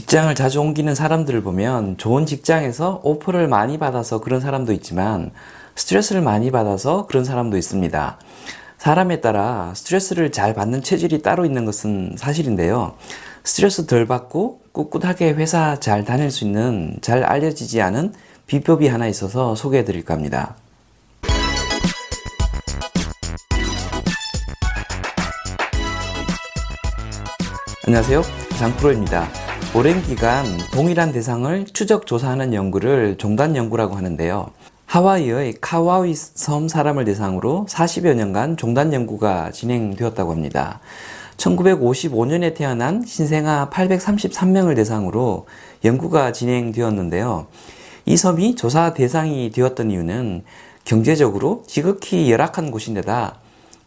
직장을 자주 옮기는 사람들을 보면 좋은 직장에서 오퍼를 많이 받아서 그런 사람도 있지만 스트레스를 많이 받아서 그런 사람도 있습니다. 사람에 따라 스트레스를 잘 받는 체질이 따로 있는 것은 사실인데요. 스트레스 덜 받고 꿋꿋하게 회사 잘 다닐 수 있는 잘 알려지지 않은 비법이 하나 있어서 소개해 드릴까 합니다. 안녕하세요. 장프로입니다. 오랜 기간 동일한 대상을 추적 조사하는 연구를 종단 연구라고 하는데요. 하와이의 카와이 섬 사람을 대상으로 40여 년간 종단 연구가 진행되었다고 합니다. 1955년에 태어난 신생아 833명을 대상으로 연구가 진행되었는데요. 이 섬이 조사 대상이 되었던 이유는 경제적으로 지극히 열악한 곳인데다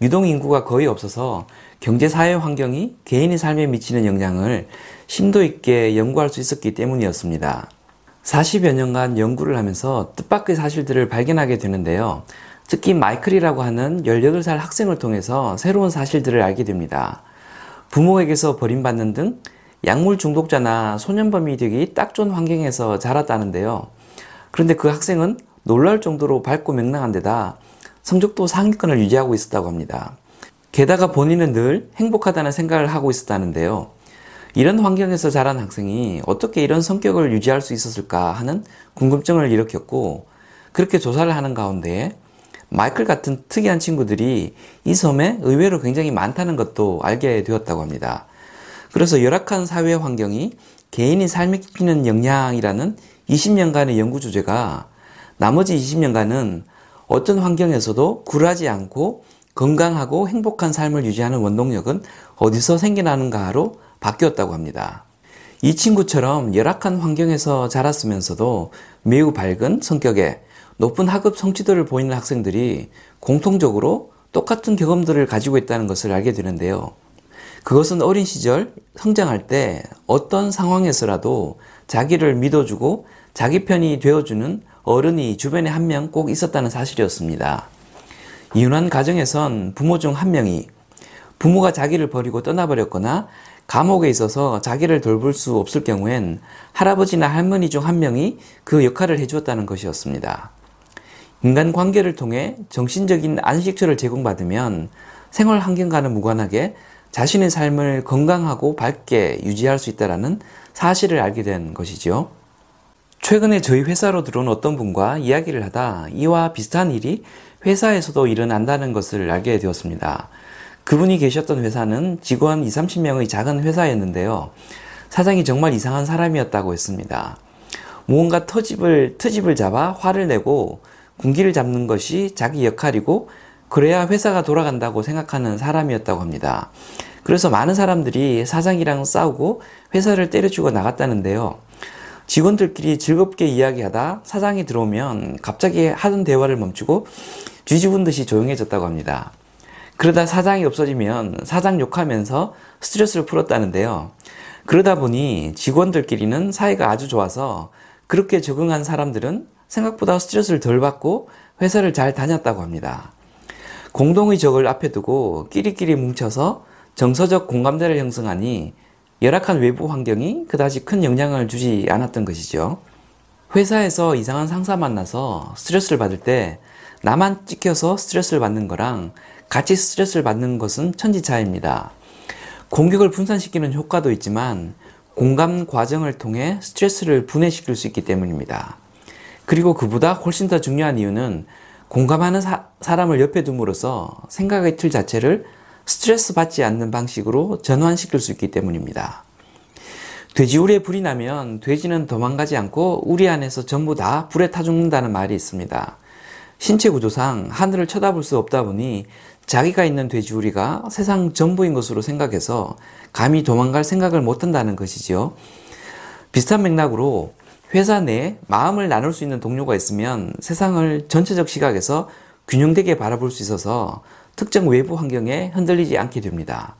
유동 인구가 거의 없어서 경제 사회 환경이 개인의 삶에 미치는 영향을 심도 있게 연구할 수 있었기 때문이었습니다. 40여 년간 연구를 하면서 뜻밖의 사실들을 발견하게 되는데요. 특히 마이클이라고 하는 18살 학생을 통해서 새로운 사실들을 알게 됩니다. 부모에게서 버림받는 등 약물 중독자나 소년범이 되기 딱 좋은 환경에서 자랐다는데요. 그런데 그 학생은 놀랄 정도로 밝고 명랑한 데다 성적도 상위권을 유지하고 있었다고 합니다. 게다가 본인은 늘 행복하다는 생각을 하고 있었다는데요. 이런 환경에서 자란 학생이 어떻게 이런 성격을 유지할 수 있었을까 하는 궁금증을 일으켰고, 그렇게 조사를 하는 가운데 마이클 같은 특이한 친구들이 이 섬에 의외로 굉장히 많다는 것도 알게 되었다고 합니다. 그래서 열악한 사회 환경이 개인이 삶에 끼치는 영향이라는 20년간의 연구 주제가 나머지 20년간은 어떤 환경에서도 굴하지 않고 건강하고 행복한 삶을 유지하는 원동력은 어디서 생겨나는가로 바뀌었다고 합니다. 이 친구처럼 열악한 환경에서 자랐으면서도 매우 밝은 성격에 높은 학업 성취도를 보이는 학생들이 공통적으로 똑같은 경험들을 가지고 있다는 것을 알게 되는데요. 그것은 어린 시절 성장할 때 어떤 상황에서라도 자기를 믿어주고 자기 편이 되어주는 어른이 주변에 한 명 꼭 있었다는 사실이었습니다. 이혼한 가정에선 부모 중 한 명이 부모가 자기를 버리고 떠나버렸거나 감옥에 있어서 자기를 돌볼 수 없을 경우엔 할아버지나 할머니 중 한 명이 그 역할을 해주었다는 것이었습니다. 인간 관계를 통해 정신적인 안식처를 제공받으면 생활 환경과는 무관하게 자신의 삶을 건강하고 밝게 유지할 수 있다는 사실을 알게 된 것이죠. 최근에 저희 회사로 들어온 어떤 분과 이야기를 하다 이와 비슷한 일이 회사에서도 일어난다는 것을 알게 되었습니다. 그분이 계셨던 회사는 직원 20, 30명의 작은 회사였는데요. 사장이 정말 이상한 사람이었다고 했습니다. 무언가 터집을, 트집을 잡아 화를 내고 군기를 잡는 것이 자기 역할이고 그래야 회사가 돌아간다고 생각하는 사람이었다고 합니다. 그래서 많은 사람들이 사장이랑 싸우고 회사를 때려주고 나갔다는데요. 직원들끼리 즐겁게 이야기하다 사장이 들어오면 갑자기 하던 대화를 멈추고 뒤집은 듯이 조용해졌다고 합니다. 그러다 사장이 없어지면 사장 욕하면서 스트레스를 풀었다는데요. 그러다 보니 직원들끼리는 사이가 아주 좋아서 그렇게 적응한 사람들은 생각보다 스트레스를 덜 받고 회사를 잘 다녔다고 합니다. 공동의 적을 앞에 두고 끼리끼리 뭉쳐서 정서적 공감대를 형성하니 열악한 외부 환경이 그다지 큰 영향을 주지 않았던 것이죠. 회사에서 이상한 상사 만나서 스트레스를 받을 때 나만 찍혀서 스트레스를 받는 거랑 같이 스트레스를 받는 것은 천지차이입니다. 공격을 분산시키는 효과도 있지만 공감 과정을 통해 스트레스를 분해시킬 수 있기 때문입니다. 그리고 그보다 훨씬 더 중요한 이유는 공감하는 사, 람을 옆에 둠으로써 생각의 틀 자체를 스트레스 받지 않는 방식으로 전환시킬 수 있기 때문입니다. 돼지우리에 불이 나면 돼지는 도망가지 않고 우리 안에서 전부 다 불에 타 죽는다는 말이 있습니다. 신체 구조상 하늘을 쳐다볼 수 없다 보니 자기가 있는 돼지우리가 세상 전부인 것으로 생각해서 감히 도망갈 생각을 못 한다는 것이지요. 비슷한 맥락으로 회사 내에 마음을 나눌 수 있는 동료가 있으면 세상을 전체적 시각에서 균형되게 바라볼 수 있어서 특정 외부 환경에 흔들리지 않게 됩니다.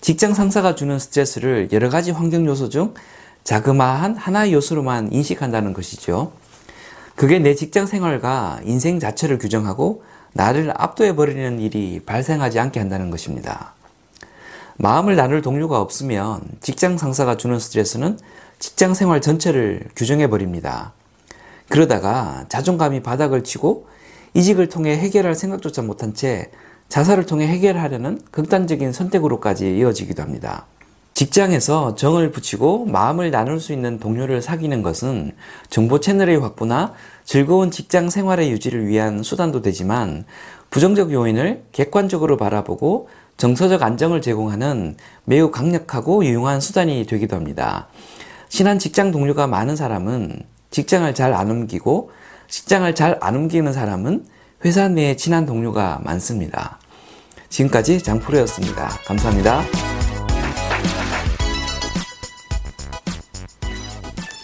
직장 상사가 주는 스트레스를 여러 가지 환경 요소 중 자그마한 하나의 요소로만 인식한다는 것이죠. 그게 내 직장 생활과 인생 자체를 규정하고 나를 압도해버리는 일이 발생하지 않게 한다는 것입니다. 마음을 나눌 동료가 없으면 직장 상사가 주는 스트레스는 직장 생활 전체를 규정해 버립니다. 그러다가 자존감이 바닥을 치고 이직을 통해 해결할 생각조차 못한 채 자살을 통해 해결하려는 극단적인 선택으로까지 이어지기도 합니다. 직장에서 정을 붙이고 마음을 나눌 수 있는 동료를 사귀는 것은 정보 채널의 확보나 즐거운 직장 생활의 유지를 위한 수단도 되지만 부정적 요인을 객관적으로 바라보고 정서적 안정을 제공하는 매우 강력하고 유용한 수단이 되기도 합니다. 친한 직장 동료가 많은 사람은 직장을 잘 안 옮기고 직장을 잘 안 옮기는 사람은 회사 내에 친한 동료가 많습니다. 지금까지 장프로였습니다. 감사합니다.